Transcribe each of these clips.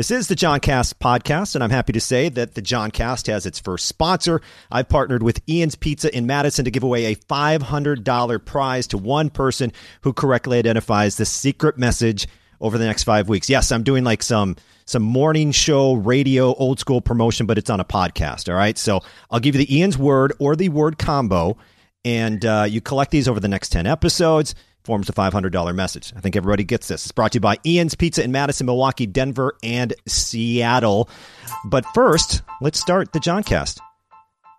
This is the John Cast podcast, and I'm happy to say that the John Cast has its first sponsor. I've partnered with Ian's Pizza in Madison to give away a $500 prize to one person who correctly identifies the secret message over the next five weeks. Yes, I'm doing like some some morning show radio old school promotion, but it's on a podcast. All right, so I'll give you the Ian's word or the word combo, and uh, you collect these over the next ten episodes forms a $500 message. I think everybody gets this. It's brought to you by Ian's Pizza in Madison, Milwaukee, Denver, and Seattle. But first, let's start the Johncast.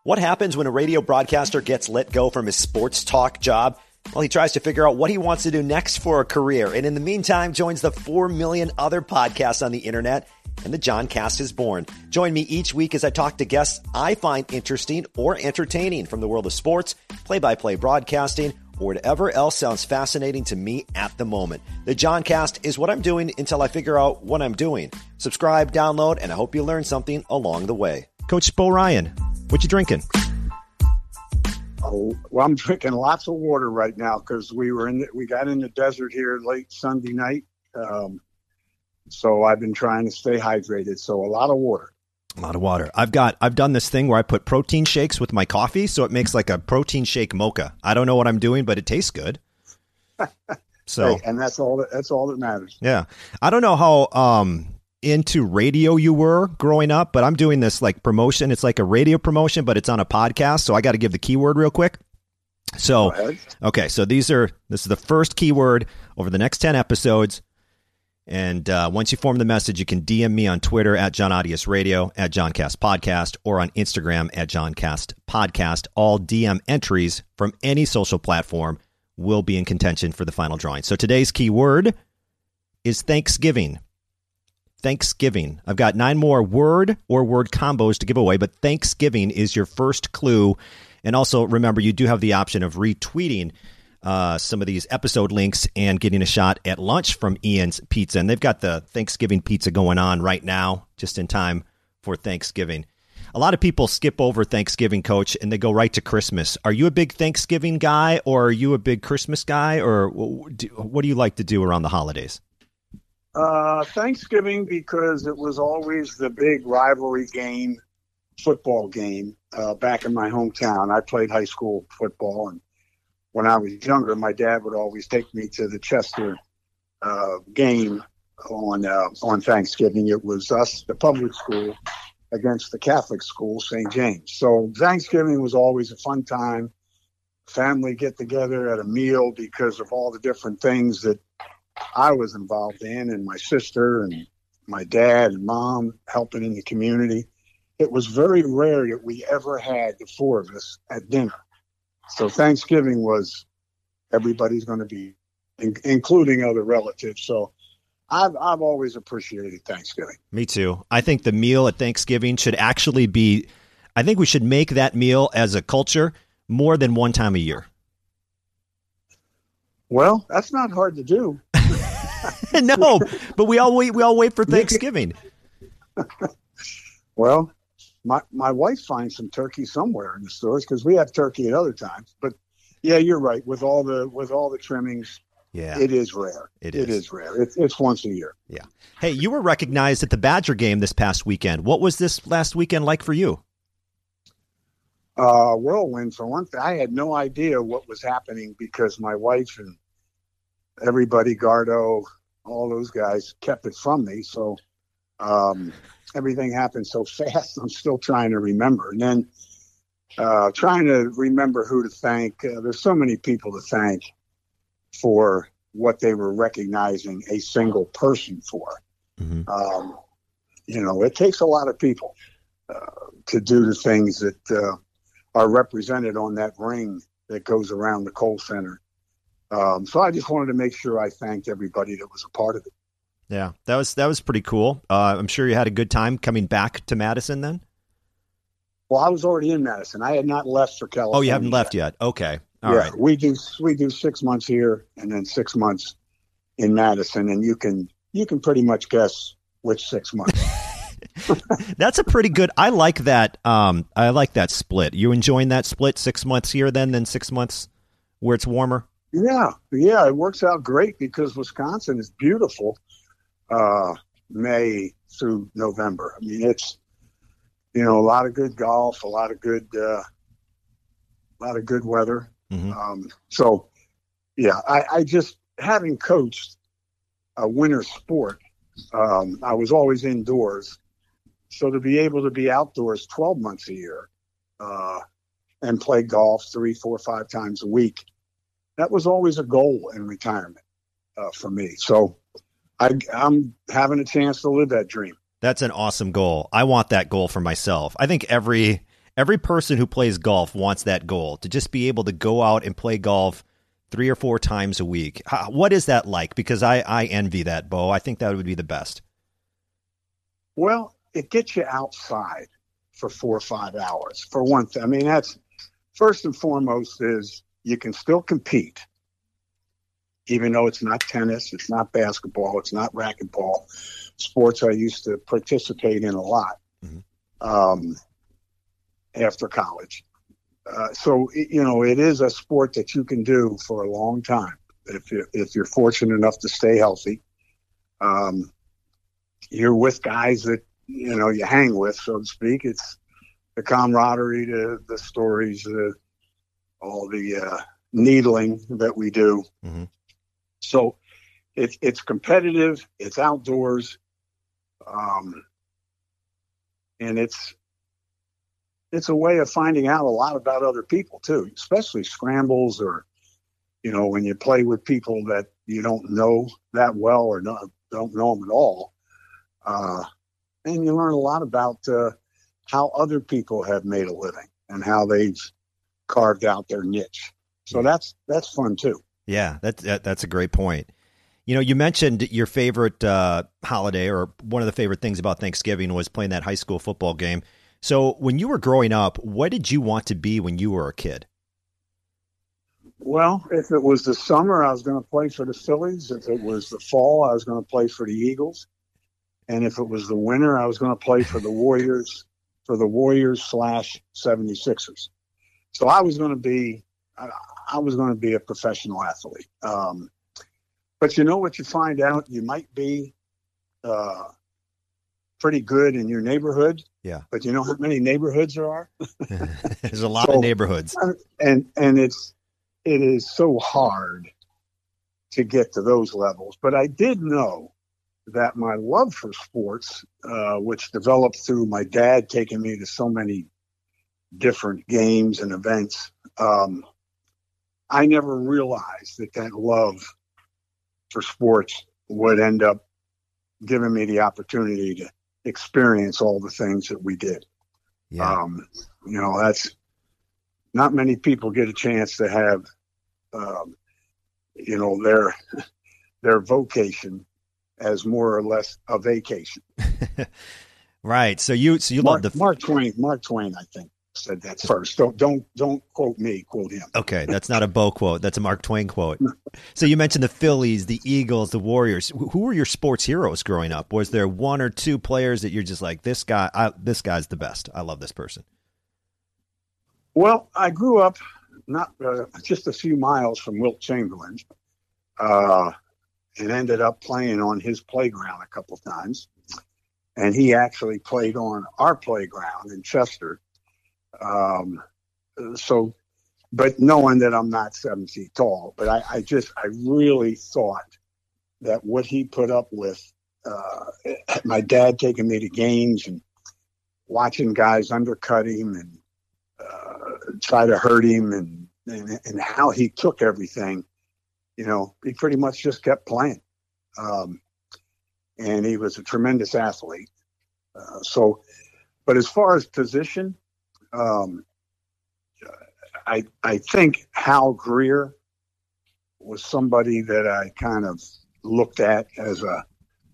What happens when a radio broadcaster gets let go from his sports talk job? Well, he tries to figure out what he wants to do next for a career, and in the meantime, joins the 4 million other podcasts on the internet, and the John Cast is born. Join me each week as I talk to guests I find interesting or entertaining from the world of sports, play by play broadcasting, or whatever else sounds fascinating to me at the moment. The John Cast is what I'm doing until I figure out what I'm doing. Subscribe, download, and I hope you learn something along the way. Coach Bo Ryan, what you drinking? Oh, well, I'm drinking lots of water right now because we were in the, we got in the desert here late Sunday night. Um, so I've been trying to stay hydrated. So a lot of water. A lot of water. I've got I've done this thing where I put protein shakes with my coffee, so it makes like a protein shake mocha. I don't know what I'm doing, but it tastes good. So hey, and that's all that that's all that matters. Yeah. I don't know how um into radio you were growing up, but I'm doing this like promotion. It's like a radio promotion, but it's on a podcast, so I got to give the keyword real quick. So, okay, so these are this is the first keyword over the next 10 episodes. And uh, once you form the message, you can DM me on Twitter at John Audius Radio, at Johncast Podcast, or on Instagram at Johncast Podcast. All DM entries from any social platform will be in contention for the final drawing. So today's keyword is Thanksgiving. Thanksgiving. I've got nine more word or word combos to give away, but Thanksgiving is your first clue. And also remember, you do have the option of retweeting uh, some of these episode links and getting a shot at lunch from Ian's Pizza. And they've got the Thanksgiving pizza going on right now, just in time for Thanksgiving. A lot of people skip over Thanksgiving, coach, and they go right to Christmas. Are you a big Thanksgiving guy or are you a big Christmas guy or what do you like to do around the holidays? Uh, Thanksgiving because it was always the big rivalry game, football game uh, back in my hometown. I played high school football, and when I was younger, my dad would always take me to the Chester uh, game on uh, on Thanksgiving. It was us, the public school, against the Catholic school, St. James. So Thanksgiving was always a fun time. Family get together at a meal because of all the different things that I was involved in, and my sister and my dad and mom helping in the community. It was very rare that we ever had the four of us at dinner. So Thanksgiving was everybody's going to be, in, including other relatives. So I've I've always appreciated Thanksgiving. Me too. I think the meal at Thanksgiving should actually be. I think we should make that meal as a culture more than one time a year. Well, that's not hard to do. no, but we all wait. We all wait for Thanksgiving. well, my my wife finds some turkey somewhere in the stores because we have turkey at other times. But yeah, you're right. With all the with all the trimmings, yeah, it is rare. It is. It is rare. It's, it's once a year. Yeah. Hey, you were recognized at the Badger game this past weekend. What was this last weekend like for you? Uh, whirlwind for one thing. I had no idea what was happening because my wife and everybody, Gardo, all those guys kept it from me. So um, everything happened so fast. I'm still trying to remember. And then uh, trying to remember who to thank. Uh, there's so many people to thank for what they were recognizing a single person for. Mm-hmm. Um, you know, it takes a lot of people uh, to do the things that uh, are represented on that ring that goes around the Kohl Center um, so I just wanted to make sure I thanked everybody that was a part of it. Yeah, that was that was pretty cool. Uh, I'm sure you had a good time coming back to Madison then. Well, I was already in Madison. I had not left for California. Oh, you haven't left yet. Okay, all yeah, right. We do we do six months here and then six months in Madison, and you can you can pretty much guess which six months. That's a pretty good. I like that. Um, I like that split. You enjoying that split? Six months here, then then six months where it's warmer. Yeah, yeah, it works out great because Wisconsin is beautiful. Uh, May through November. I mean, it's you know a lot of good golf, a lot of good, uh, a lot of good weather. Mm-hmm. Um, so, yeah, I, I, just having coached a winter sport, um, I was always indoors. So to be able to be outdoors 12 months a year uh, and play golf three, four, five times a week, that was always a goal in retirement uh, for me. So I, I'm having a chance to live that dream. That's an awesome goal. I want that goal for myself. I think every every person who plays golf wants that goal to just be able to go out and play golf three or four times a week. How, what is that like? Because I, I envy that, Bo. I think that would be the best. Well, it gets you outside for four or five hours. For one thing, I mean, that's first and foremost is you can still compete, even though it's not tennis, it's not basketball, it's not racquetball, sports I used to participate in a lot. Mm-hmm. Um, after college. Uh, so you know, it is a sport that you can do for a long time if you if you're fortunate enough to stay healthy. Um, you're with guys that you know you hang with, so to speak. It's the camaraderie, the the stories, the all the uh, needling that we do. Mm-hmm. So it's it's competitive. It's outdoors, um, and it's it's a way of finding out a lot about other people too, especially scrambles or, you know, when you play with people that you don't know that well or not, don't know them at all. Uh, and you learn a lot about uh, how other people have made a living and how they've carved out their niche. So that's that's fun too. Yeah, that's that, that's a great point. You know, you mentioned your favorite uh, holiday or one of the favorite things about Thanksgiving was playing that high school football game. So, when you were growing up, what did you want to be when you were a kid? Well, if it was the summer, I was going to play for the Phillies. If it was the fall, I was going to play for the Eagles. And if it was the winter, I was going to play for the Warriors, for the Warriors slash 76ers. So I was going to be, was going to be a professional athlete. Um, but you know what you find out? You might be uh, pretty good in your neighborhood. Yeah. But you know how many neighborhoods there are? There's a lot so, of neighborhoods. And and it's it is so hard to get to those levels. But I did know that my love for sports, uh, which developed through my dad taking me to so many different games and events, um, I never realized that that love for sports would end up giving me the opportunity to experience all the things that we did. Yeah. Um, you know, that's not many people get a chance to have, um, you know, their their vocation as more or less a vacation. right. So you so you Mark, love the Mark Twain. Mark Twain, I think said that first. Don't don't don't quote me. Quote him. Okay, that's not a Bo quote. That's a Mark Twain quote. so you mentioned the Phillies, the Eagles, the Warriors. Who were your sports heroes growing up? Was there one or two players that you're just like this guy? I, this guy's the best. I love this person. Well, I grew up not uh, just a few miles from Wilt Chamberlain, uh, and ended up playing on his playground a couple times. And he actually played on our playground in Chester um, so, but knowing that I'm not seven feet tall, but I, I just, I really thought that what he put up with, uh, my dad taking me to games and watching guys undercut him and uh, try to hurt him and, and, and how he took everything, you know, he pretty much just kept playing. Um, and he was a tremendous athlete. Uh, so, but as far as position, um, I I think Hal Greer was somebody that I kind of looked at as a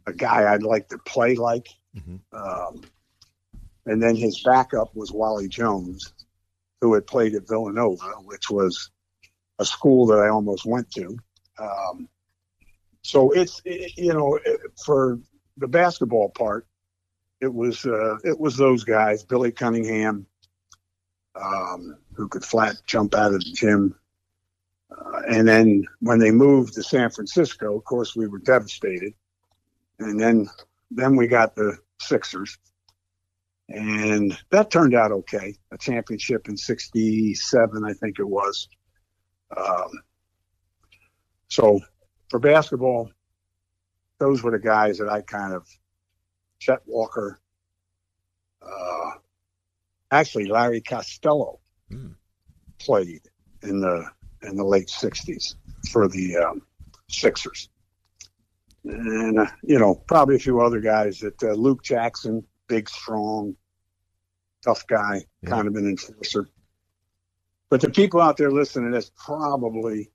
a guy I'd like to play like. Mm-hmm. Um, and then his backup was Wally Jones, who had played at Villanova, which was a school that I almost went to. Um, so it's it, you know for the basketball part, it was uh, it was those guys, Billy Cunningham, um, who could flat jump out of the gym. Uh, and then when they moved to San Francisco, of course, we were devastated. And then then we got the Sixers, and that turned out okay. A championship in '67, I think it was. Um, so for basketball, those were the guys that I kind of Chet Walker, uh, actually Larry Costello mm. played in the in the late '60s for the um, Sixers, and uh, you know probably a few other guys that uh, Luke Jackson, big, strong, tough guy, yeah. kind of an enforcer. But the people out there listening to this probably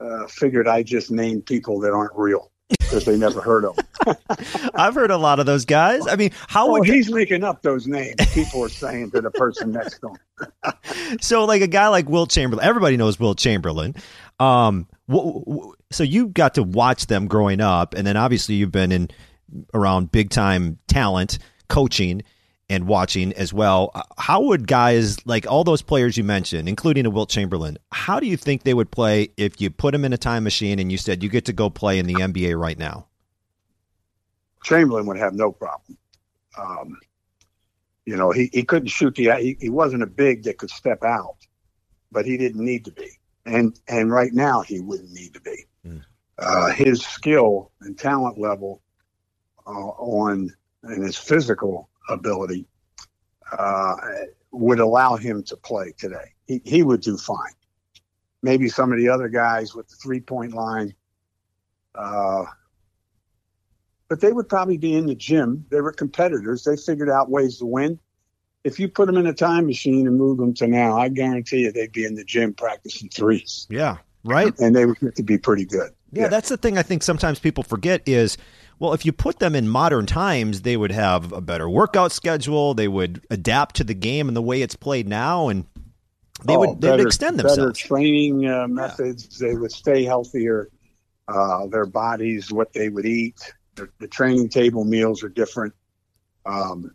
uh, figured I just named people that aren't real because they never heard of them. I've heard a lot of those guys. I mean, how well, would he's making up those names? People are saying to the person next to him. so, like a guy like Wilt Chamberlain, everybody knows Wilt Chamberlain. Um, so you got to watch them growing up, and then obviously you've been in around big time talent coaching and watching as well. Uh, how would guys like all those players you mentioned, including a Wilt Chamberlain, how do you think they would play if you put them in a time machine and you said you get to go play in the NBA right now? Chamberlain would have no problem. Um, you know, he, he couldn't shoot the he, he wasn't a big that could step out, but he didn't need to be. And and right now he wouldn't need to be. Mm. Uh, his skill and talent level uh, on and his physical ability uh, would allow him to play today. He, he would do fine. Maybe some of the other guys with the three point line, uh, but they would probably be in the gym. They were competitors. They figured out ways to win. If you put them in a time machine and move them to now, I guarantee you they'd be in the gym practicing threes. Yeah, right. And they would get to be pretty good. Yeah, yeah, that's the thing I think sometimes people forget is well, if you put them in modern times, they would have a better workout schedule. They would adapt to the game and the way it's played now, and they oh, would they would extend themselves. Better training uh, methods. Yeah. They would stay healthier. Uh, their bodies, what they would eat, the, the training table meals are different. Um,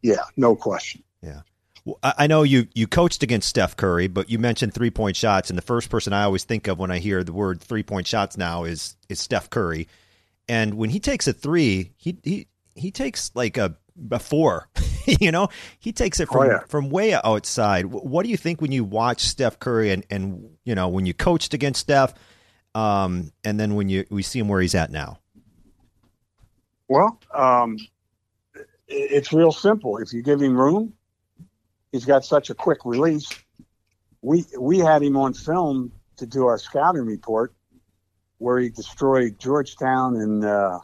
yeah, no question. Yeah. Well, I know you you coached against Steph Curry, but you mentioned three point shots, and the first person I always think of when I hear the word three point shots now is is Steph Curry. And when he takes a three, he he he takes like a, a four. you know, he takes it from oh, yeah. from way outside. What do you think when you watch Steph Curry and and you know when you coached against Steph, um, and then when you we see him where he's at now? Well, um, it's real simple. If you give him room, he's got such a quick release. We we had him on film to do our scouting report, where he destroyed Georgetown and uh,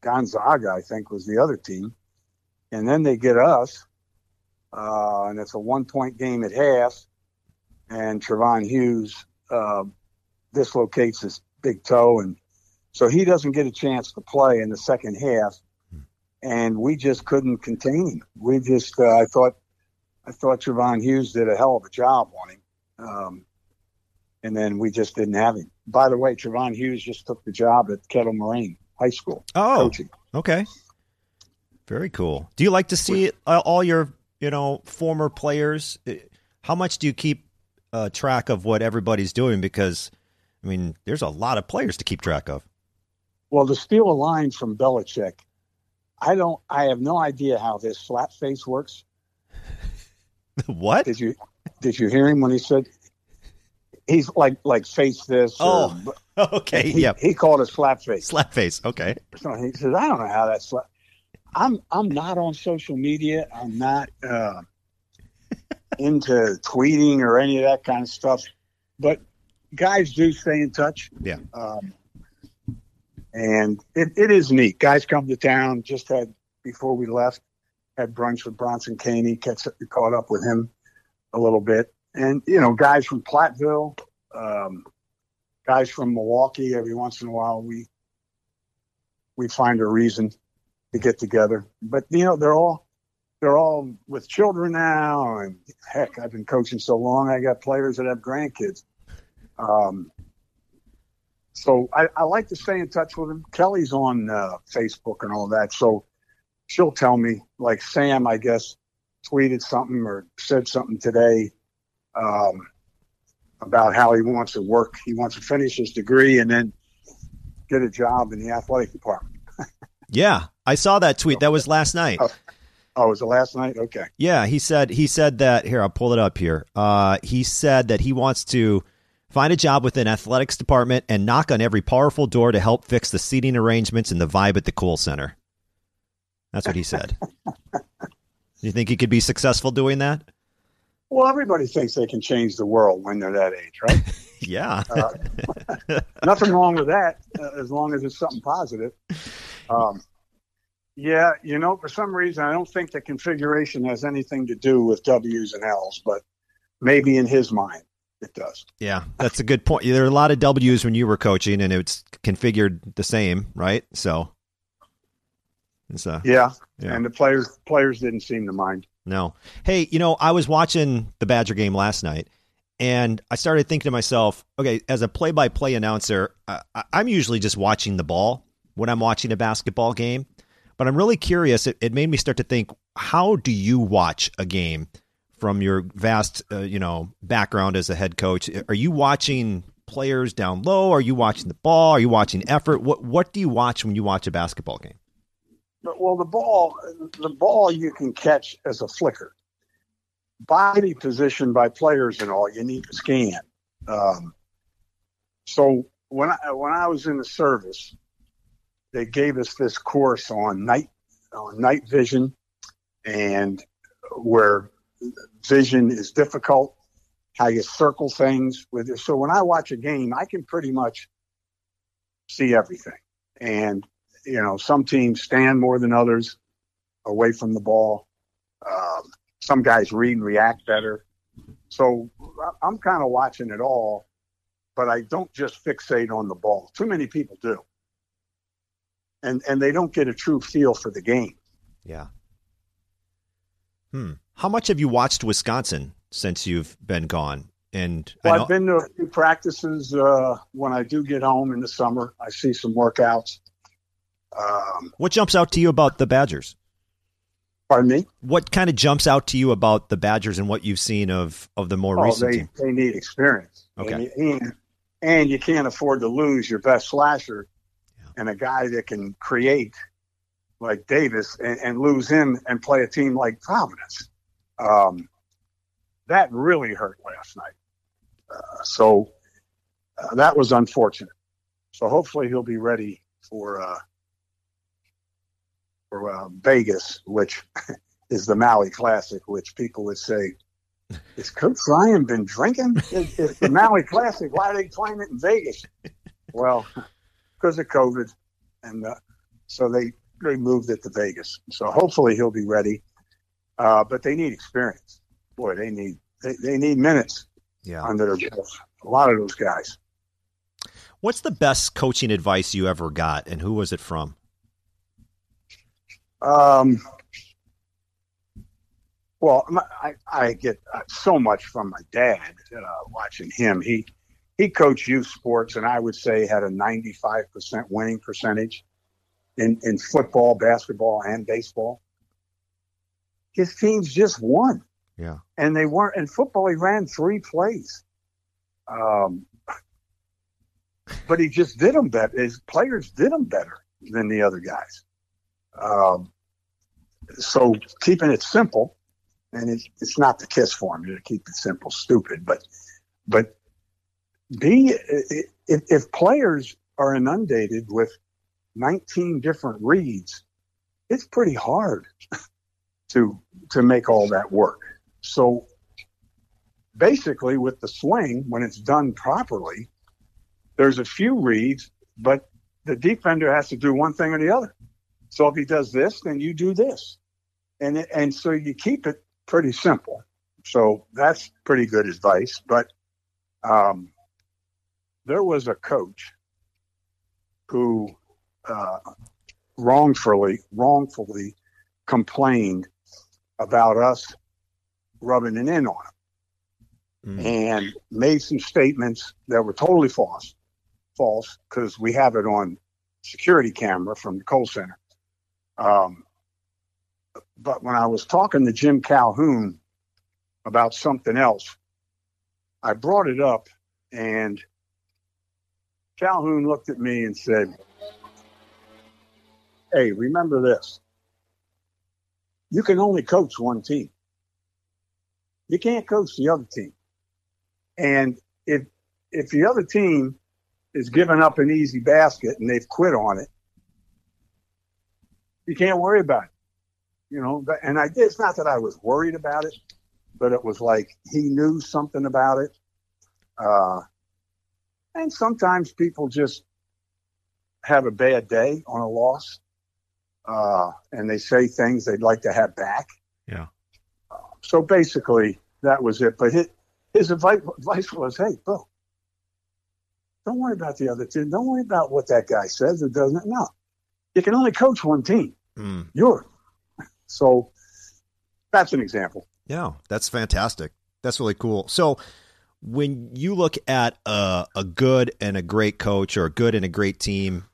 Gonzaga, I think was the other team. And then they get us, uh, and it's a one point game at half. And Trevon Hughes uh, dislocates his big toe, and so he doesn't get a chance to play in the second half. And we just couldn't contain him. We just, uh, I thought, I thought Trevon Hughes did a hell of a job on him. Um, and then we just didn't have him. By the way, Trevon Hughes just took the job at Kettle Moraine High School. Oh, coaching. okay, very cool. Do you like to see all your you know former players? How much do you keep uh, track of what everybody's doing? Because I mean, there's a lot of players to keep track of. Well, to steal a line from Belichick, I don't. I have no idea how this flat face works. what did you did you hear him when he said he's like like face this. Oh, or, okay, he, yeah. He called it slap face. Slap face. Okay. So he says, I don't know how that's. Slap. I'm I'm not on social media. I'm not uh, into tweeting or any of that kind of stuff. But guys do stay in touch. Yeah. Um, and it, it is neat. Guys come to town. Just had before we left, had brunch with Bronson Koenig. Catch, caught up with him a little bit and you know, guys from Platteville, um, guys from Milwaukee. Every once in a while, we we find a reason to get together. But you know, they're all they're all with children now, and heck, I've been coaching so long. I got players that have grandkids. Um, so I, I like to stay in touch with them. Kelly's on uh, Facebook and all that, so she'll tell me. Like Sam, I guess, tweeted something or said something today um, about how he wants to work. He wants to finish his degree and then get a job in the athletic department. Yeah, I saw that tweet. That was last night. Oh, oh was it last night? Okay. Yeah, he said he said that here. I'll pull it up here. Uh, he said that he wants to find a job within athletics department and knock on every powerful door to help fix the seating arrangements and the vibe at the Kohl Center. That's what he said. Do you think he could be successful doing that? Well, everybody thinks they can change the world when they're that age, right? yeah. uh, nothing wrong with that, uh, as long as it's something positive. Um, yeah, you know, for some reason, I don't think the configuration has anything to do with W's and L's, but maybe in his mind it does. Yeah, that's a good point. There are a lot of W's when you were coaching, and it's configured the same, right? So, uh, yeah. yeah, and the players players didn't seem to mind. No. Hey, you know, I was watching the Badger game last night, and I started thinking to myself, okay, as a play-by-play announcer, I, I'm usually just watching the ball when I'm watching a basketball game, but I'm really curious. It, it made me start to think, how do you watch a game? from your vast, uh, you know, background as a head coach, are you watching players down low? Are you watching the ball? Are you watching effort? What What do you watch when you watch a basketball game? Well, the ball, the ball you can catch as a flicker. Body position by players and all, you need to scan. Um, so when I when I was in the service, they gave us this course on night on night vision and where vision is difficult, how you circle things with it. So when I watch a game, I can pretty much see everything. And, you know, some teams stand more than others away from the ball. Um, some guys read and react better. So I'm kind of watching it all, but I don't just fixate on the ball. Too many people do. And, and they don't get a true feel for the game. Yeah. Hmm. How much have you watched Wisconsin since you've been gone? And well, I've been to a few practices uh, when I do get home in the summer. I see some workouts. Um, what jumps out to you about the Badgers? Pardon me. What kind of jumps out to you about the Badgers and what you've seen of of the more oh, recent? They team? they need experience. Okay. And, and you can't afford to lose your best slasher yeah. and a guy that can create like Davis and, and lose him and play a team like Providence. Um, that really hurt last night. Uh, so uh, that was unfortunate. So hopefully he'll be ready for uh, for uh, Vegas, which is the Maui Classic, which people would say, "Is Coach Ryan been drinking? It's the Maui Classic. Why are they playing it in Vegas?" Well, because of COVID, and uh, so they they moved it to Vegas. So hopefully he'll be ready. Uh, but they need experience. Boy, they need they, they need minutes yeah. under their belts. A lot of those guys. What's the best coaching advice you ever got, and who was it from? Um, well, I, I get so much from my dad uh, watching him. He he coached youth sports, and I would say had a 95% winning percentage in, in football, basketball, and baseball his teams just won. Yeah. And they weren't in football. He ran three plays. Um, but he just did them better. His players did them better than the other guys. Um, so keeping it simple, and it's, it's not the kiss formula to keep it simple, stupid, but but be if, if players are inundated with 19 different reads, it's pretty hard to to make all that work. So basically with the swing, when it's done properly, there's a few reads, but the defender has to do one thing or the other. So if he does this, then you do this. And and so you keep it pretty simple. So that's pretty good advice. But um, there was a coach who uh, wrongfully wrongfully complained about us rubbing it in on him mm. and made some statements that were totally false, false because we have it on security camera from the Kohl Center. Um, but when I was talking to Jim Calhoun about something else, I brought it up and Calhoun looked at me and said, hey, remember this. You can only coach one team. You can't coach the other team. And if if the other team is giving up an easy basket and they've quit on it, you can't worry about it. You know, and I it's not that I was worried about it, but it was like he knew something about it. Uh, and sometimes people just have a bad day on a loss, uh, and they say things they'd like to have back. Yeah. Uh, so basically, that was it. But his, his advice, advice was, "Hey, Bill, don't worry about the other team. Don't worry about what that guy says or doesn't. No, you can only coach one team. Mm. You're so. That's an example. Yeah, that's fantastic. That's really cool. So, when you look at a, a good and a great coach or a good and a great team,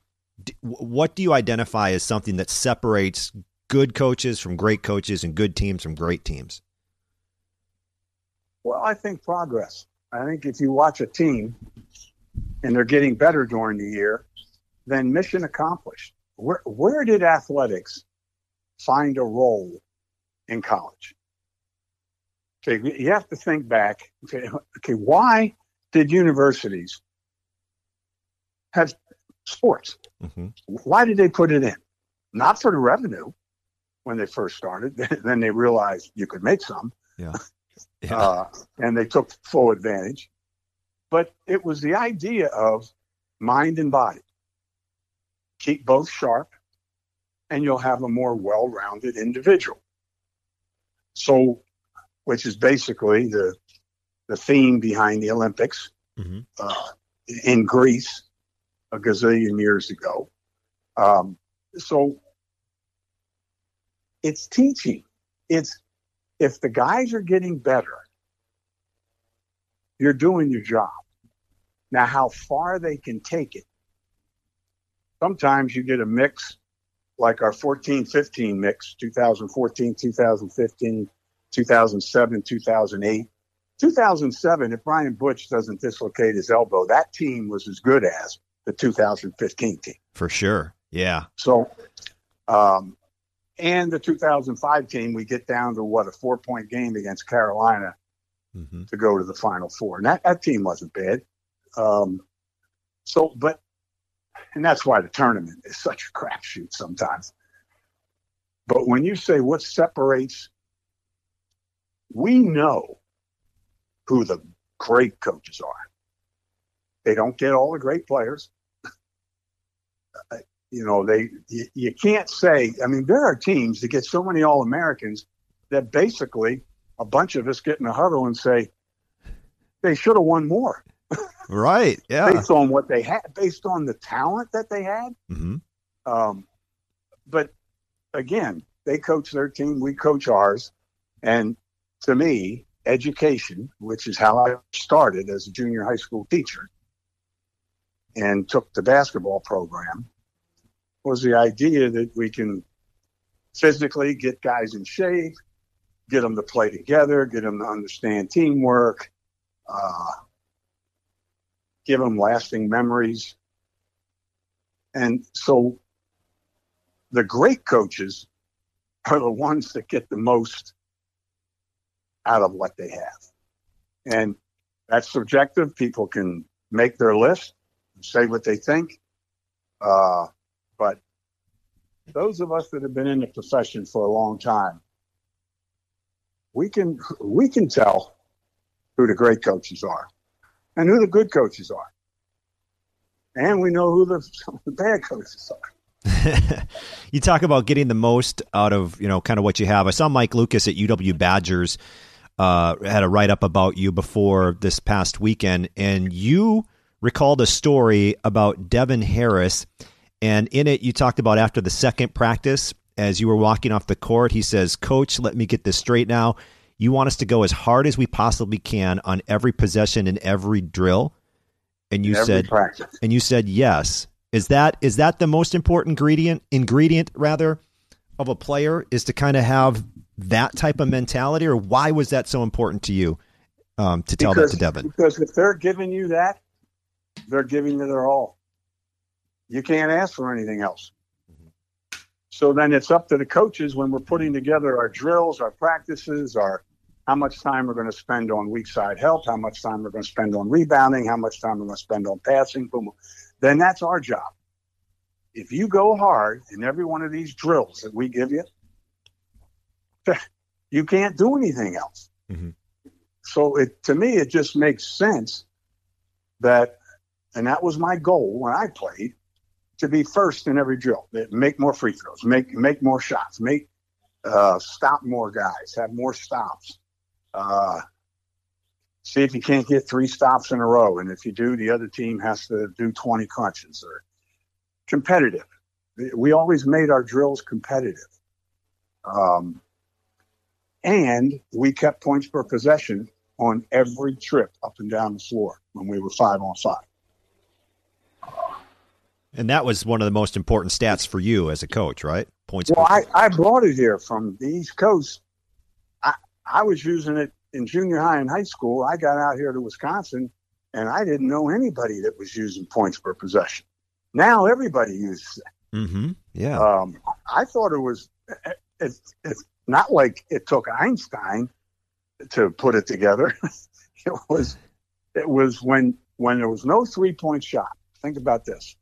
what do you identify as something that separates good coaches from great coaches and good teams from great teams? Well, I think progress. I think if you watch a team and they're getting better during the year, then mission accomplished. Where where did athletics find a role in college? Okay, you have to think back. Okay, okay, why did universities have sports? Mm-hmm. Why did they put it in? Not for the revenue when they first started. then they realized you could make some. Yeah. yeah. Uh, and they took full advantage. But it was the idea of mind and body. Keep both sharp, and you'll have a more well rounded individual. So which is basically the the theme behind the Olympics mm-hmm. uh, in Greece a gazillion years ago. Um, so it's teaching. It's if the guys are getting better, you're doing your job. Now, how far they can take it. Sometimes you get a mix like our 14 15 mix, 2014, 2015 2007, 2008. 2007, if Brian Butch doesn't dislocate his elbow, that team was as good as the 2015 team. For sure. Yeah. So, um, and the 2005 team, we get down to what a four point game against Carolina mm-hmm. to go to the Final Four. And that, that team wasn't bad. Um, so, but, and that's why the tournament is such a crapshoot sometimes. But when you say what separates we know who the great coaches are. They don't get all the great players. you know, they you, you, can't say. I mean, there are teams that get so many All Americans that basically a bunch of us get in a huddle and say they should have won more. Right. Yeah. based on what they had, based on the talent that they had. Mm-hmm. Um, but again, they coach their team, we coach ours, and to me, education, which is how I started as a junior high school teacher and took the basketball program, was the idea that we can physically get guys in shape, get them to play together, get them to understand teamwork, uh, give them lasting memories. And so the great coaches are the ones that get the most out of what they have. And that's subjective. People can make their list, say what they think. Uh, but those of us that have been in the profession for a long time, we can we can tell who the great coaches are and who the good coaches are. And we know who the, the bad coaches are. you talk about getting the most out of you know kind of what you have. I saw Mike Lucas at UW Badgers uh, had a write up about you before this past weekend, and you recalled a story about Devin Harris. And in it, you talked about after the second practice, as you were walking off the court, he says, Coach, let me get this straight now. You want us to go as hard as we possibly can on every possession and every drill. And you every said, practice. and you said yes. Is that is that the most important ingredient ingredient rather of a player is to kind of have that type of mentality, or why was that so important to you um, to tell because, that to Devin? Because if they're giving you that, they're giving you their all. You can't ask for anything else. So then it's up to the coaches when we're putting together our drills, our practices, our how much time we're going to spend on weak side help, how much time we're going to spend on rebounding, how much time we're going to spend on passing. Boom. Then that's our job. If you go hard in every one of these drills that we give you, you can't do anything else. Mm-hmm. So it to me, it just makes sense that, and that was my goal when I played, to be first in every drill. Make more free throws, make make more shots, make uh, stop more guys, have more stops. Uh, see if you can't get three stops in a row, and if you do, the other team has to do 20 crunches or competitive. We always made our drills competitive. Um, and we kept points per possession on every trip up and down the floor when we were five on five. And that was one of the most important stats for you as a coach, right? Points. Well, I, I brought it here from the East Coast. I, I was using it in junior high and high school. I got out here to Wisconsin and I didn't know anybody that was using points per possession. Now everybody uses it. Mm-hmm. Yeah. Um, I thought it was, it, it, not like it took Einstein to put it together. it was it was when when there was no three point shot. Think about this.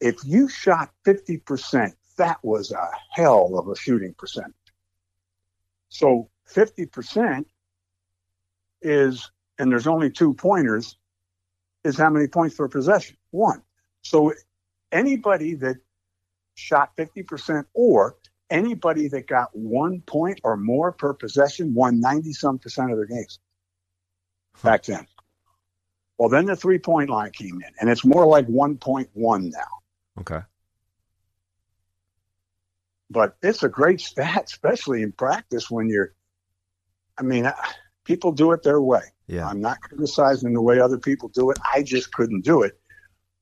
If you shot 50%, that was a hell of a shooting percentage. So 50% is, and there's only two pointers, is how many points per possession? One. So anybody that shot 50% or anybody that got one point or more per possession won 90 some percent of their games back then. Well, then the three point line came in, and it's more like 1.1 now. Okay. But it's a great stat, especially in practice when you're, I mean, people do it their way. Yeah. I'm not criticizing the way other people do it. I just couldn't do it.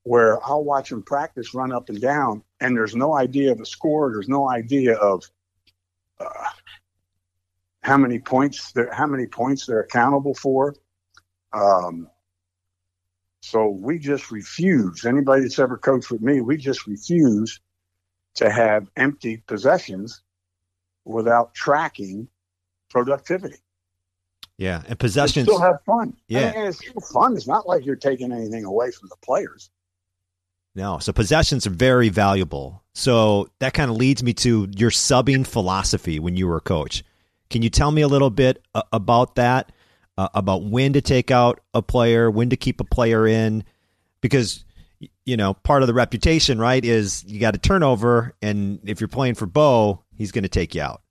Where I'll watch them practice run up and down, and there's no idea of a score. There's no idea of uh, how many points they're, how many points they're accountable for. Um, so we just refuse. Anybody that's ever coached with me, we just refuse to have empty possessions without tracking productivity. Yeah, and possessions still have fun. Yeah, and it's still fun. It's not like you're taking anything away from the players. No. So possessions are very valuable. So that kind of leads me to your subbing philosophy when you were a coach. Can you tell me a little bit about that? Uh, about when to take out a player, when to keep a player in, because you know part of the reputation, right, is you got a turnover, and if you're playing for Bo, he's going to take you out.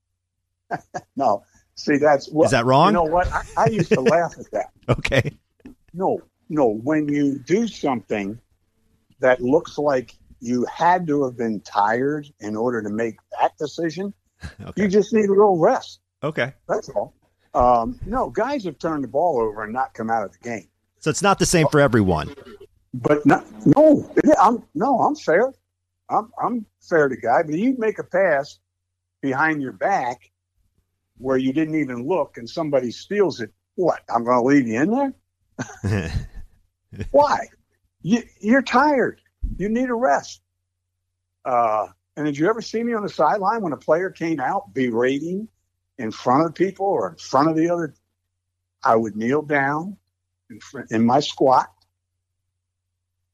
no, see that's is that wrong? You know what? I, I used to laugh at that. Okay. No, no. When you do something that looks like you had to have been tired in order to make that decision, okay. you just need a little rest. Okay. That's all. Um, no, guys have turned the ball over and not come out of the game. So it's not the same for everyone. But not, no, I'm no, I'm fair. I'm I'm fair to guy. But you make a pass behind your back where you didn't even look, and somebody steals it. What? I'm going to leave you in there? Why? you, you're tired. You need a rest. Uh, and did you ever see me on the sideline when a player came out berating in front of people or in front of the other? I would kneel down in, front, in my squat.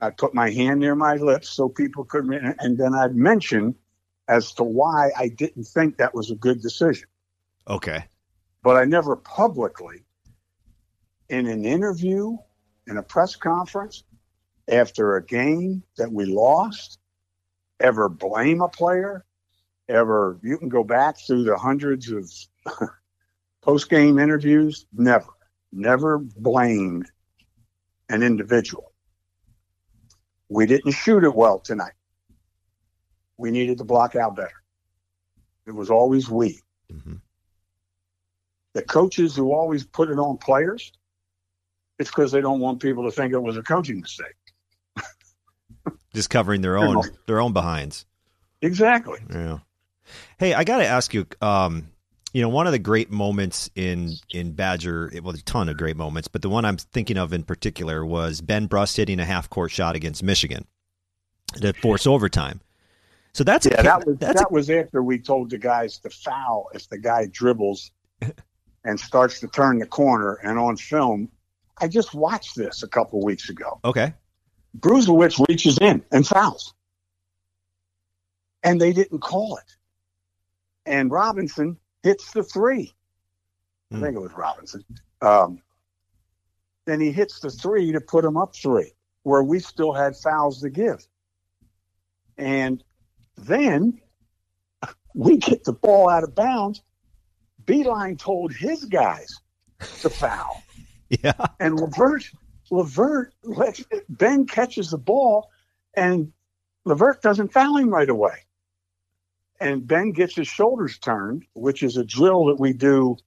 I'd put my hand near my lips so people could, and then I'd mention as to why I didn't think that was a good decision. Okay. But I never publicly, in an interview, in a press conference, after a game that we lost, ever blame a player, ever, you can go back through the hundreds of post game interviews, never, never blamed an individual. We didn't shoot it well tonight. We needed to block out better. It was always we. Mm-hmm. The coaches who always put it on players, it's because they don't want people to think it was a coaching mistake just covering their own their own behinds. Exactly. Yeah. Hey, I got to ask you. Um, you know, one of the great moments in in Badger, it, well, a ton of great moments, but the one I'm thinking of in particular was Ben Brust hitting a half court shot against Michigan to force overtime. So that's yeah, a, that was that was after we told the guys to foul if the guy dribbles and starts to turn the corner. And on film, I just watched this a couple weeks ago. okay. Bruzewicz reaches in and fouls, and they didn't call it. And Robinson hits the three. Hmm. I think it was Robinson. Um, then he hits the three to put him up three, where we still had fouls to give. And then we get the ball out of bounds. Beilein told his guys to foul. Yeah. And Levert, Levert, Ben catches the ball, and Levert doesn't foul him right away. And Ben gets his shoulders turned, which is a drill that we do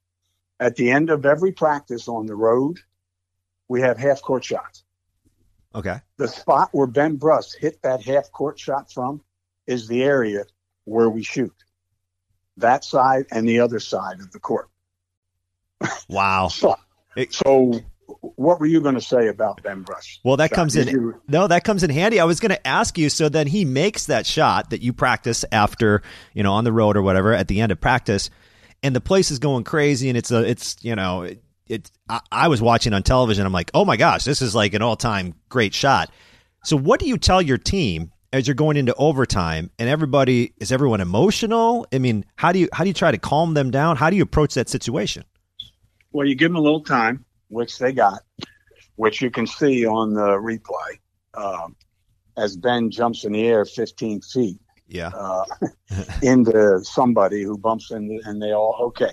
at the end of every practice on the road. We have half court shots. Okay. The spot where Ben Brust hit that half court shot from is the area where we shoot. That side and the other side of the court. Wow. So, It- so what were you going to say about Ben Brust? Well, that shot? comes Did in. you- No, that comes in handy. I was going to ask you. So then he makes that shot that you practice after, you know, on the road or whatever at the end of practice, and the place is going crazy, and it's a, it's you know, it, it's. I, I was watching on television. I'm like, oh my gosh, this is like an all time great shot. So what do you tell your team as you're going into overtime, and everybody is everyone emotional? I mean, how do you how do you try to calm them down? How do you approach that situation? Well, you give them a little time, which they got, which you can see on the replay. Um, as Ben jumps in the air 15 feet Yeah. uh, into somebody who bumps into, and they all okay.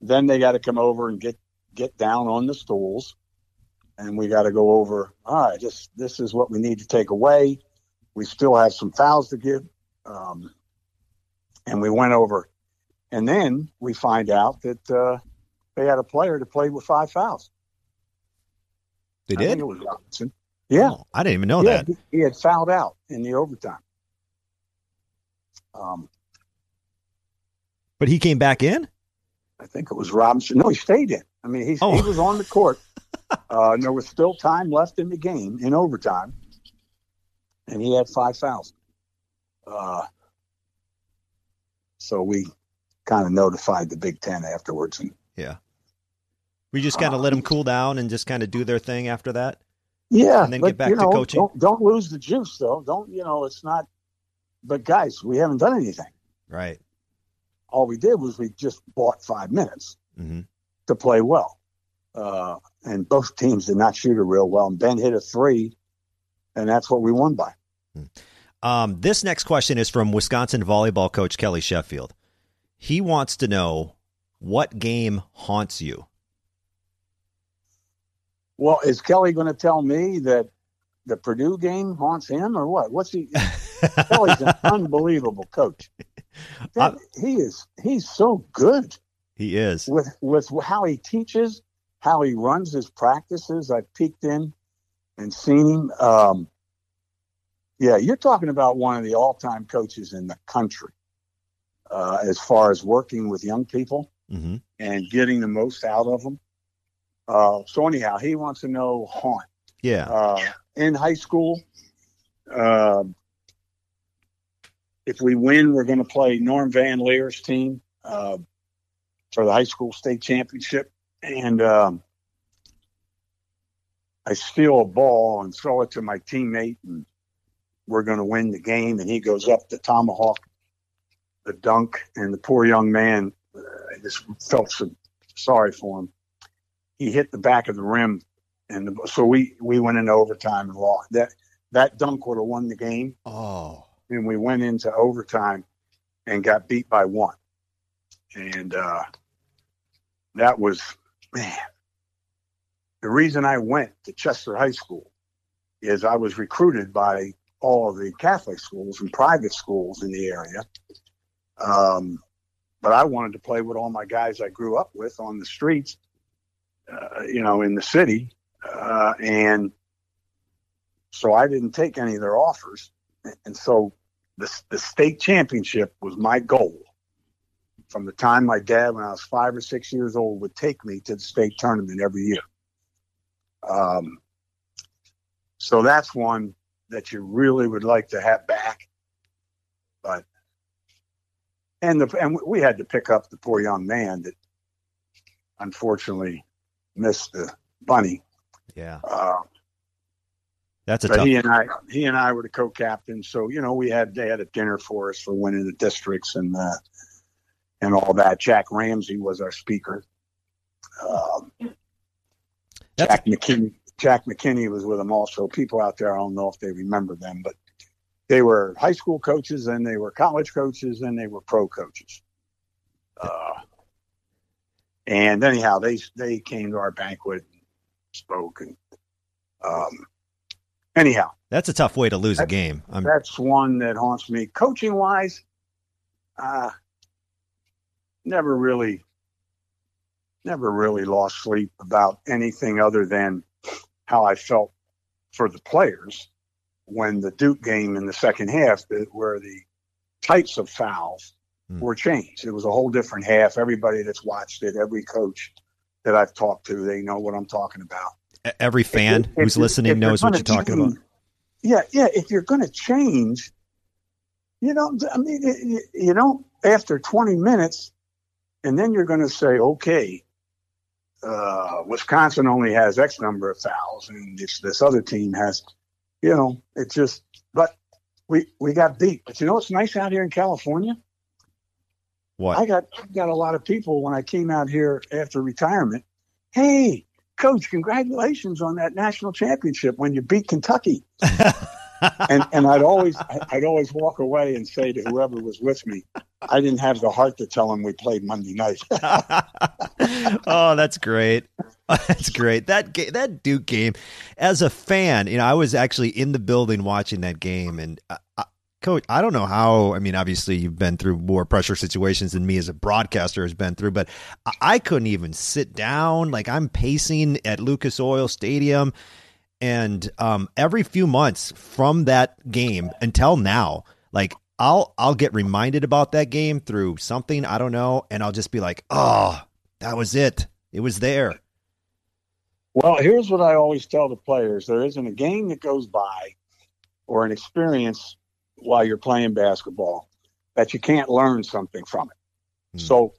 Then they got to come over and get get down on the stools, and we got to go over. All right, this this is what we need to take away. We still have some fouls to give, um, and we went over, and then we find out that uh, they had a player to play with five fouls. They did. it was Robinson. Yeah, Oh, I didn't even know yeah, that. he- he had fouled out in the overtime. Um, But he came back in. I think it was Robinson. No, he stayed in. I mean, he, Oh. he was on the court. Uh, and there was still time left in the game in overtime, and he had five fouls. Uh, so we kind of notified the Big Ten afterwards, and We just kind of let them cool down and just kind of do their thing after that. yeah, And then but, get back you to coaching? Don't, don't lose the juice, though. Don't you know? It's not. But guys, we haven't done anything. Right. All we did was we just bought five minutes. hmm to play well. Uh, and both teams did not shoot it real well. And Ben hit a three, and that's what we won by. Um, this next question is from Wisconsin volleyball coach Kelly Sheffield. He wants to know what game haunts you. Well, is Kelly going to tell me that the Purdue game haunts him or what? What's he? Kelly's an unbelievable coach. That, he is. He's so good he is. with with how he teaches, how he runs his practices. I've peeked in and seen him. Um, yeah, you're talking about one of the all-time coaches in the country uh, as far as working with young people hmm and getting the most out of them. Uh, so anyhow, he wants to know haunt Yeah. uh, in high school. Uh, if we win, we're going to play Norm Van Lier's team uh, for the high school state championship, and um, I steal a ball and throw it to my teammate, and we're going to win the game. And he goes up the tomahawk, the dunk, and the poor young man. Uh, I just felt so sorry for him. He hit the back of the rim and the, so we we went into overtime and lost. That that dunk would have won the game, Oh. and we went into overtime and got beat by one. And uh, that was man. The reason I went to Chester High School is I was recruited by all of the Catholic schools and private schools in the area. Um, but I wanted to play with all my guys I grew up with on the streets, uh, you know, in the city uh, and so I didn't take any of their offers. And so the, the state championship was my goal from the time my dad, when I was five or six years old, would take me to the state tournament every year. Um, so that's one that you really would like to have back. But and the and we had to pick up the poor young man that unfortunately missed the bunny. Yeah, Uh, that's a but tough. he and I, he and I were the co-captains. So you know, we had they had a dinner for us for winning the districts and uh, and all that. Jack Ramsay was our speaker. Um, Jack McKinney, Jack McKinney was with them also. People out there, I don't know if they remember them, but they were high school coaches, and they were college coaches, and they were pro coaches. Uh, and anyhow, they they came to our banquet, and spoke, and um, anyhow, That's a tough way to lose a game. I'm, that's one that haunts me. Coaching wise, uh, never really, never really lost sleep about anything other than how I felt for the players when the Duke game in the second half, where the types of fouls Hmm. were changed. It was a whole different half. Everybody that's watched it, every coach that I've talked to, they know what I'm talking about. every fan If- if who's you- listening if knows what you're talking about. Yeah, yeah. If you're going to change, you know, I mean, you, know, after 20 minutes, and then you're going to say, okay, uh, Wisconsin only has X number of fouls, and this this other team has, you know, it's just. But we we got beat. But you know what's nice out here in California? What? I got I got a lot of people when I came out here after retirement. Hey, coach, congratulations on that national championship when you beat Kentucky. and and I'd always I'd always walk away and say to whoever was with me, I didn't have the heart to tell them we played Monday night. oh, that's great. That's great. That ga- that Duke game, as a fan, you know, I was actually in the building watching that game, and uh, coach, I don't know how. I mean, obviously, you've been through more pressure situations than me as a broadcaster has been through, but I, couldn't even sit down. Like I'm pacing at Lucas Oil Stadium, and um, every few months from that game until now, like I'll I'll get reminded about that game through something I don't know, and I'll just be like, oh, that was it. It was there. Well, here's what I always tell the players: there isn't a game that goes by or an experience while you're playing basketball that you can't learn something from it. Hmm. So,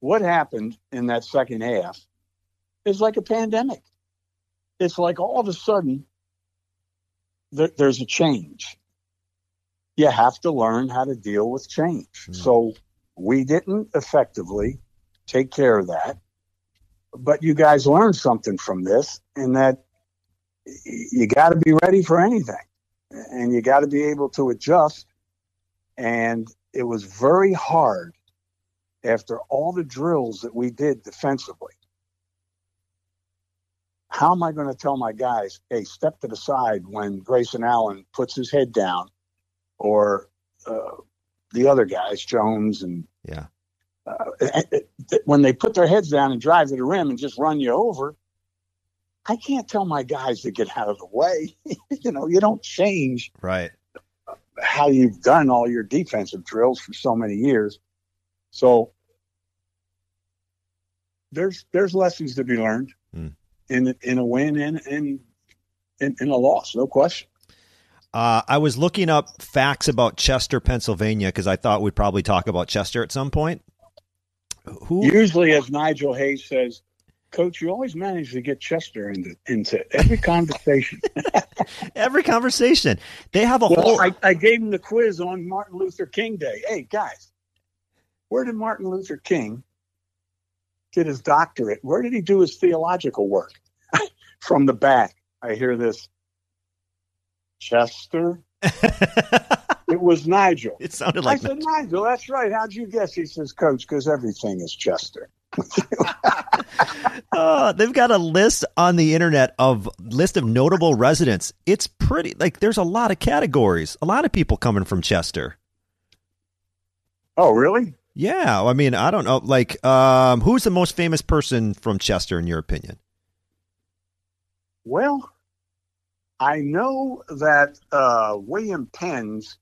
what happened in that second half is like a pandemic. It's like all of a sudden there, there's a change. You have to learn how to deal with change. Hmm. So, we didn't effectively take care of that but you guys learned something from this in that you got to be ready for anything and you got to be able to adjust and it was very hard after all the drills that we did defensively how am i going to tell my guys hey step to the side when grayson allen puts his head down or uh, the other guys jones and Yeah. uh, when they put their heads down and drive to the rim and just run you over, I can't tell my guys to get out of the way. you know, you don't change Right. how you've done all your defensive drills for so many years. So there's there's lessons to be learned Hmm. in in a win and in, in in a loss, no question. Uh, I was looking up facts about Chester, Pennsylvania, because I thought we'd probably talk about Chester at some point. Who? Usually, as Nigel Hayes says, Coach, you always manage to get Chester into into every conversation. Every conversation they have a Well, whole. I, I gave him the quiz on Martin Luther King Day. Hey, guys, where did Martin Luther King get his doctorate? Where did he do his theological work? From the back, I hear this Chester. It was Nigel. it sounded like I said, Nigel, that's right. How'd you guess? He says, Coach, because everything is Chester. Uh, they've got a list on the internet of list of notable residents. It's pretty like there's a lot of categories. A lot of people coming from Chester. Oh, really? Yeah, I mean, I don't know. Like, um, who's the most famous person from Chester in your opinion? Well, I know that uh, William Penn's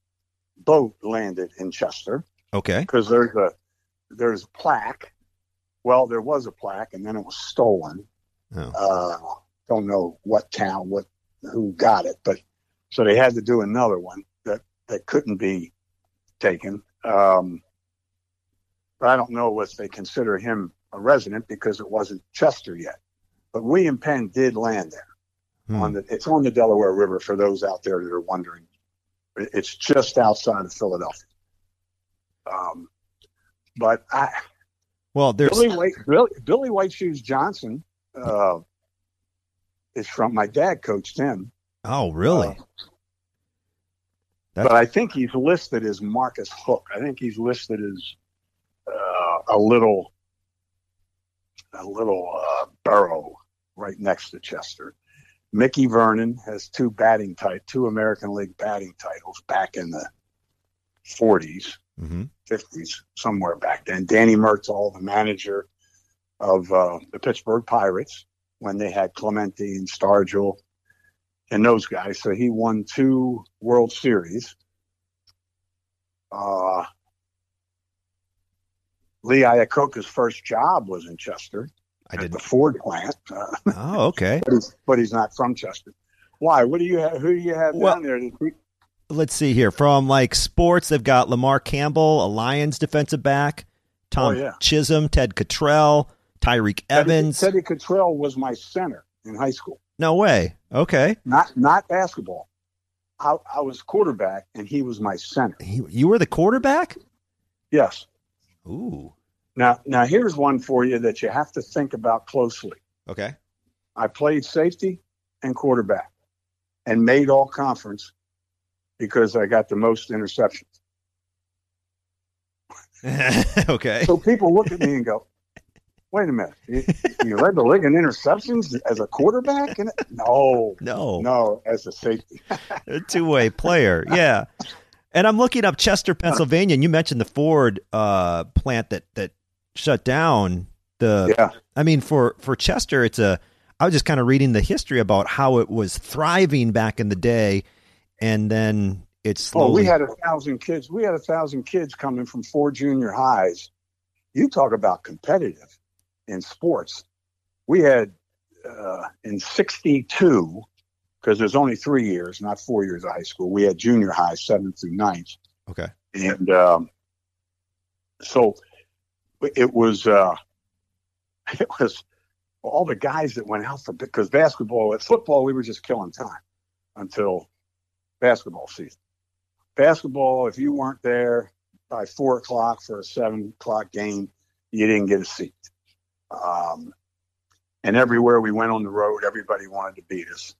boat landed in Chester. Okay, because there's a there's a plaque. Well, there was a plaque, and then it was stolen. Oh. Uh, don't know what town, what who got it, but so they had to do another one that that couldn't be taken. Um, but I don't know if they consider him a resident because it wasn't Chester yet. But William Penn did land there Hmm. on the. It's on the Delaware River for those out there that are wondering. It's just outside of Philadelphia. Um, but I, Well, there's Billy White, Billy, Billy White Shoes Johnson uh, is from my dad coached him. oh really? Uh, but I think he's listed as Marcus Hook. I think he's listed as uh, a little, a little uh, borough right next to Chester. Mickey Vernon has two batting type, two American League batting titles back in the 40s, hmm 50s, somewhere back then. Danny Murtaugh, the manager of uh, the Pittsburgh Pirates, when they had Clemente and Stargell and those guys. So he won two World Series. Uh, Lee Iacocca's first job was in Chester I at the. Ford plant, uh, Oh, okay. but, he's, but he's not from Chester. Why? What do you have? Who do you have Well- down there? Let's see here. From like sports, they've got Lamar Campbell, a Lions defensive back, Tom Oh, yeah. Chisholm, Ted Cottrell, Tyreke Evans. Teddy, Teddy Cottrell was my center in high school. no way. Okay. not not basketball. I, I was quarterback and he was my center. He, you were the quarterback? Yes. Ooh. Now now here's one for you that you have to think about closely. Okay. I played safety and quarterback and made all conference because I got the most interceptions. okay. So people look at me and go, "Wait a minute, you, you led the league in interceptions as a quarterback?" And no, No. no, as a safety. a two-way player. Yeah. And I'm looking up Chester, Pennsylvania, and you mentioned the Ford uh, plant that that shut down. The Yeah, I mean, for for Chester, it's a. I was just kind of reading the history about how it was thriving back in the day, and then it's Oh, we had a thousand kids. We had a thousand kids coming from four junior highs. You talk about competitive in sports. We had uh, in '62 because there's only three years, not four years of high school. We had junior high, seventh through ninth, okay. and um, so it was. Uh, it was all the guys that went out for because basketball, at football, we were just killing time until basketball season basketball, if you weren't there by four o'clock for a seven o'clock game, you didn't get a seat. Um, and everywhere we went on the road, everybody wanted to beat us.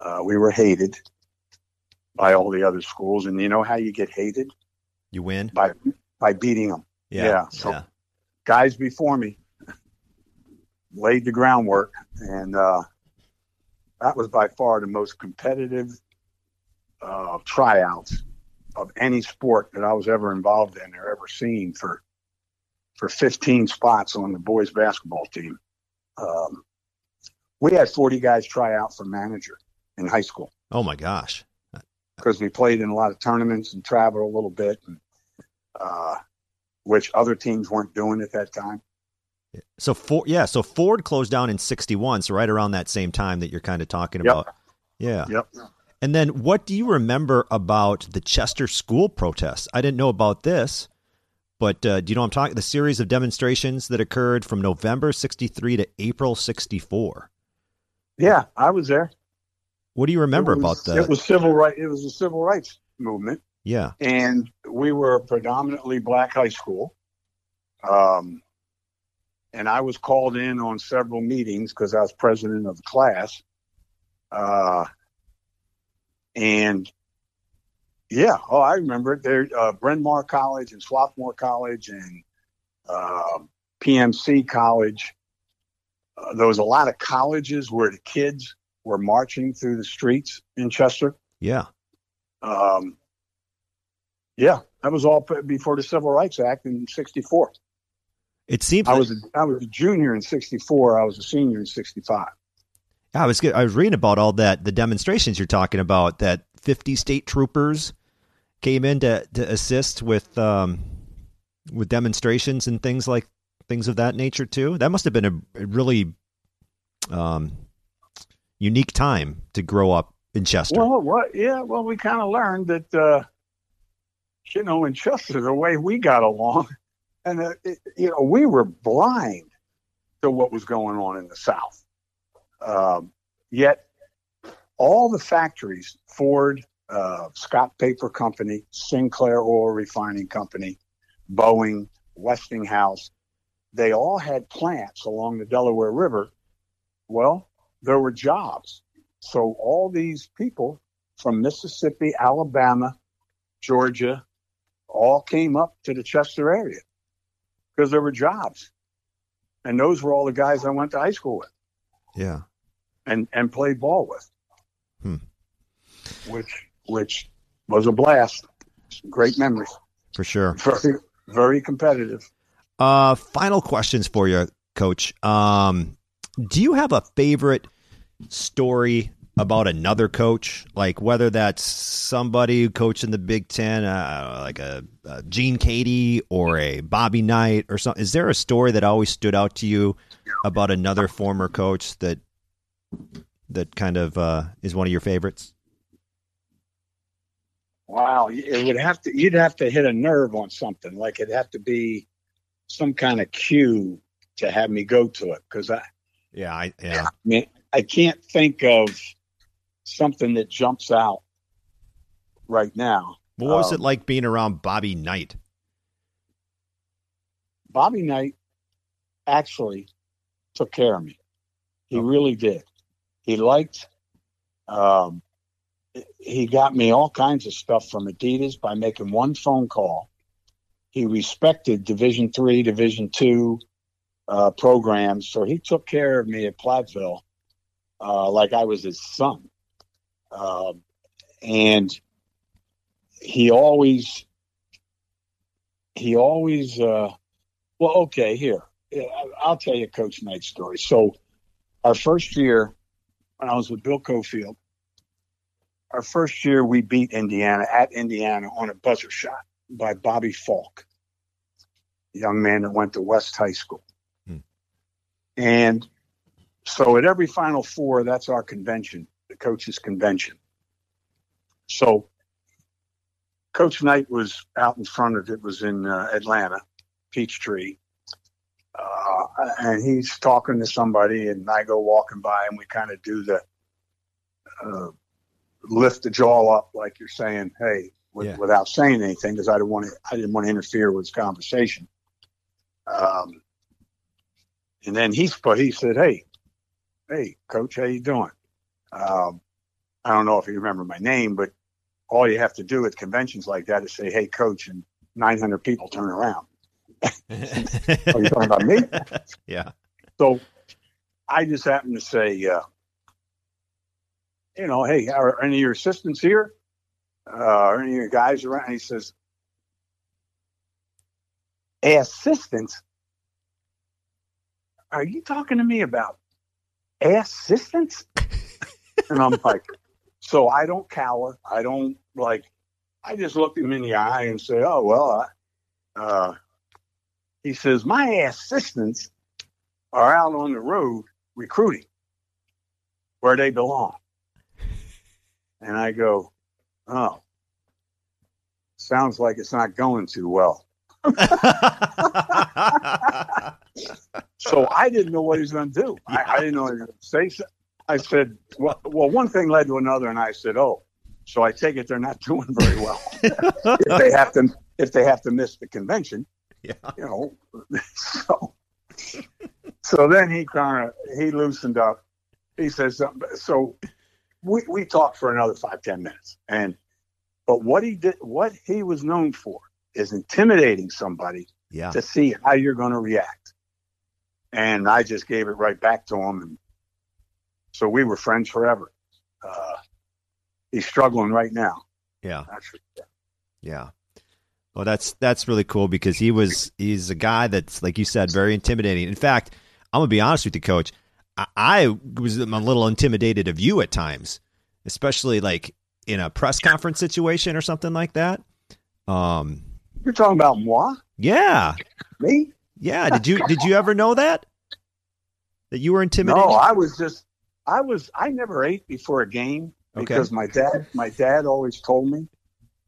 Uh, we were hated by all the other schools, and you know how you get hated You win. by by beating them. Yeah. Yeah, so- yeah. Guys before me laid the groundwork, and uh, that was by far the most competitive uh, tryouts of any sport that I was ever involved in or ever seen for for 15 spots on the boys basketball team. Um, we had 40 guys try out for manager in high school Oh my gosh. because we played in a lot of tournaments and traveled a little bit, and, uh, which other teams weren't doing at that time. So Ford, yeah. So Ford closed down in '61, so right around that same time that you're kind of talking Yep. about. Yeah. Yep. And then, what do you remember about the Chester school protests? I didn't know about this, but uh, do you know I'm talking? The series of demonstrations that occurred from November '63 to April '64. Yeah, I was there. What do you remember was- about that? It was civil right. It was a civil rights movement, yeah. and we were a predominantly black high school. Um, and I was called in on several meetings because I was president of the class. Uh, and yeah, oh, I remember it. There, uh, Bryn Mawr College and Swarthmore College and uh, PMC College. Uh, there was a lot of colleges where the kids were marching through the streets in Chester. Yeah. Um, yeah, that was all before the Civil Rights Act in '64. It seems. I like- was a, I was a junior in '64. I was a senior in '65. I was. I was reading about all that the demonstrations you're talking about. That 50 state troopers came in to to assist with um, with demonstrations and things like things of that nature too. That must have been a, a really um, unique time to grow up in Chester. Well, what? Yeah, well, we kind of learned that, uh, you know, in Chester, the way we got along and uh, it, you know we were blind to what was going on in the South. Um, yet all the factories, Ford, uh, Scott Paper Company, Sinclair Oil Refining Company, Boeing, Westinghouse, they all had plants along the Delaware River. Well, there were jobs. So all these people from Mississippi, Alabama, Georgia, all came up to the Chester area because there were jobs. And those were all the guys I went to high school with. Yeah. And and played ball with. Hmm. Which which was a blast. Great memories. For sure. Very very competitive. Uh final questions for you, coach. Um do you have a favorite story about another coach, like whether that's somebody who coached in the Big Ten, uh, like a, a, Gene Keady or a Bobby Knight or something. Is there a story that always stood out to you about another former coach that that kind of uh, is one of your favorites? Wow, it would have to. You'd have to hit a nerve on something. Like it'd have to be some kind of cue to have me go to it because I. Yeah, I yeah. I mean, I can't think of something that jumps out right now. What was um, it like being around Bobby Knight? Bobby Knight actually took care of me. He oh. really did. He liked, um, he got me all kinds of stuff from Adidas by making one phone call. He respected Division three, Division two uh, programs, so he took care of me at Platteville uh, like I was his son. Uh, and he always, he always, uh, well, okay, here, I'll tell you Coach Knight's story. So, our first year, when I was with Bill Cofield, our first year we beat Indiana at Indiana on a buzzer shot by Bobby Falk, young man that went to West High School. Hmm. And so at every Final Four, that's our convention, the coaches' convention. So Coach Knight was out in front of it, was in uh, Atlanta, Peachtree. Uh, and he's talking to somebody, and I go walking by, and we kind of do the uh, lift the jaw up, like you're saying, "Hey," with, yeah. without saying anything, because I didn't want to. I didn't want to interfere with his conversation. Um, and then he he said, "Hey, hey, coach, how you doing? Um, I don't know if you remember my name, but all you have to do at conventions like that is say, hey, coach, and 900 people turn around. Are you talking about me? Yeah. So I just happened to say, uh, you know, hey, are any of your assistants here? Uh, are any of your guys around? And he says, assistants? Are you talking to me about assistants? and I'm like, so I don't cower. I don't like, I just look him in the eye and say, oh, well, I, uh, he says, my assistants are out on the road recruiting where they belong. And I go, oh, sounds like it's not going too well. so I didn't know what he was going to do. Yeah. I, I, didn't know what he was going to say. So I said, well, well, one thing led to another, and I said, oh, so I take it they're not doing very well if they have to if they have to miss the convention. Yeah, you know. So, so then he kind of he loosened up. He says, something so we we talked for another five ten minutes, and but what he did, what he was known for, is intimidating somebody yeah. to see how you're going to react. And I just gave it right back to him. And so we were friends forever. Uh, he's struggling right now. Yeah. Yeah. Well, that's that's really cool because he was he's a guy that's like you said very intimidating. In fact, I'm gonna be honest with you, Coach. I, I was a little intimidated of you at times, especially like in a press conference situation or something like that. Um, you're talking about moi? Yeah. Me? Yeah. Did you did you ever know that? That you were intimidated? No, I was just I was I never ate before a game because okay. my dad my dad always told me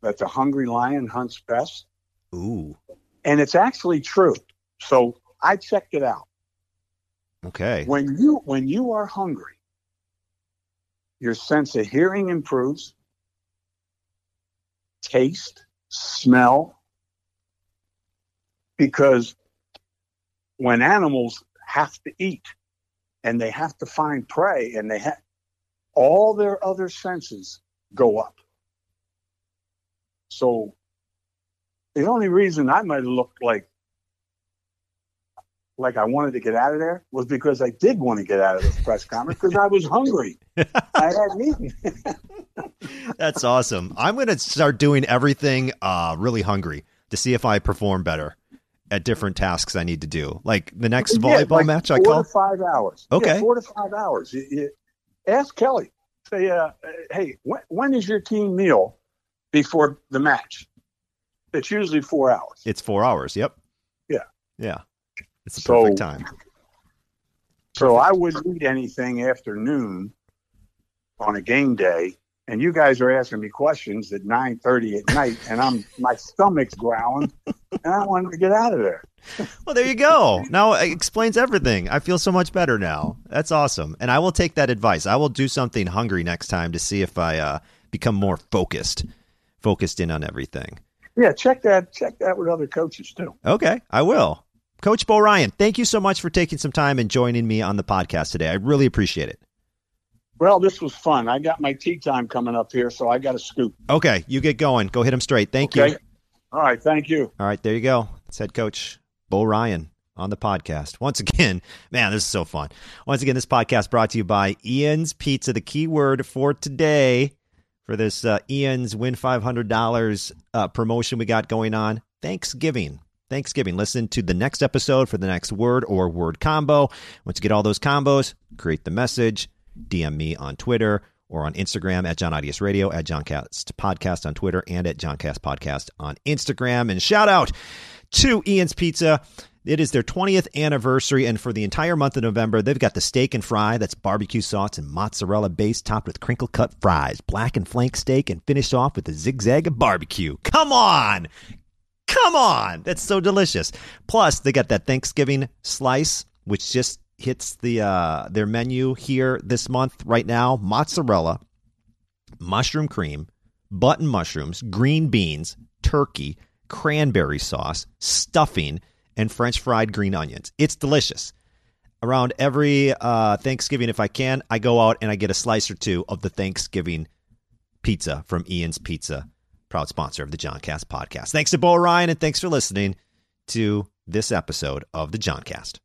that the hungry lion hunts best. Ooh. and it's actually true. So I checked it out. Okay. When you when you are hungry, your sense of hearing improves, taste, smell, because when animals have to eat and they have to find prey and they have all their other senses go up. So the only reason I might have looked like like I wanted to get out of there was because I did want to get out of this press conference because I was hungry. I had eaten. That's awesome. I'm going to start doing everything uh, really hungry to see if I perform better at different tasks I need to do. Like the next Yeah, volleyball like match I four call. to five hours. Okay. Yeah, four to five hours. You- you- ask Kelly. Say, uh, hey, when, when is your team meal before the match? It's usually four hours. It's four hours. Yep. Yeah. Yeah. It's the So- perfect time. So I wouldn't eat anything after noon on a game day. And you guys are asking me questions at nine thirty at night, and I'm my stomach's growling, and I wanted to get out of there. Well, there you go. Now it explains everything. I feel so much better now. That's awesome. And I will take that advice. I will do something hungry next time to see if I uh, become more focused, focused in on everything. Yeah, check that. Check that with other coaches too. Okay, I will. Coach Bo Ryan, thank you so much for taking some time and joining me on the podcast today. I really appreciate it. Well, this was fun. I got my tea time coming up here, so I got to scoop. Okay, you get going. Go hit him straight. Thank you. All right. Thank you. All right, there you go. It's head coach Bo Ryan on the podcast. Once again, man, this is so fun. Once again, this podcast brought to you by Ian's Pizza. The key word for today for this uh, Ian's Win $500 uh, promotion we got going on Thanksgiving. Thanksgiving. Listen to the next episode for the next word or word combo. Once you get all those combos, create the message, DM me on Twitter or on Instagram at John Audius Radio, at Johncast Podcast on Twitter, and at Johncast Podcast on Instagram. And shout out to Ian's Pizza. It is their 20th anniversary, and for the entire month of November, they've got the steak and fry that's barbecue sauce and mozzarella base topped with crinkle cut fries, black and flank steak, and finished off with a zigzag of barbecue. Come on! Come on! That's so delicious. Plus, they got that Thanksgiving slice, which just hits the uh, their menu here this month right now. Mozzarella, mushroom cream, button mushrooms, green beans, turkey, cranberry sauce, stuffing, and French fried green onions. It's delicious. Around every uh, Thanksgiving, if I can, I go out and I get a slice or two of the Thanksgiving pizza from Ian's Pizza, proud sponsor of the John Cast podcast. Thanks to Bo Ryan and thanks for listening to this episode of the John Cast.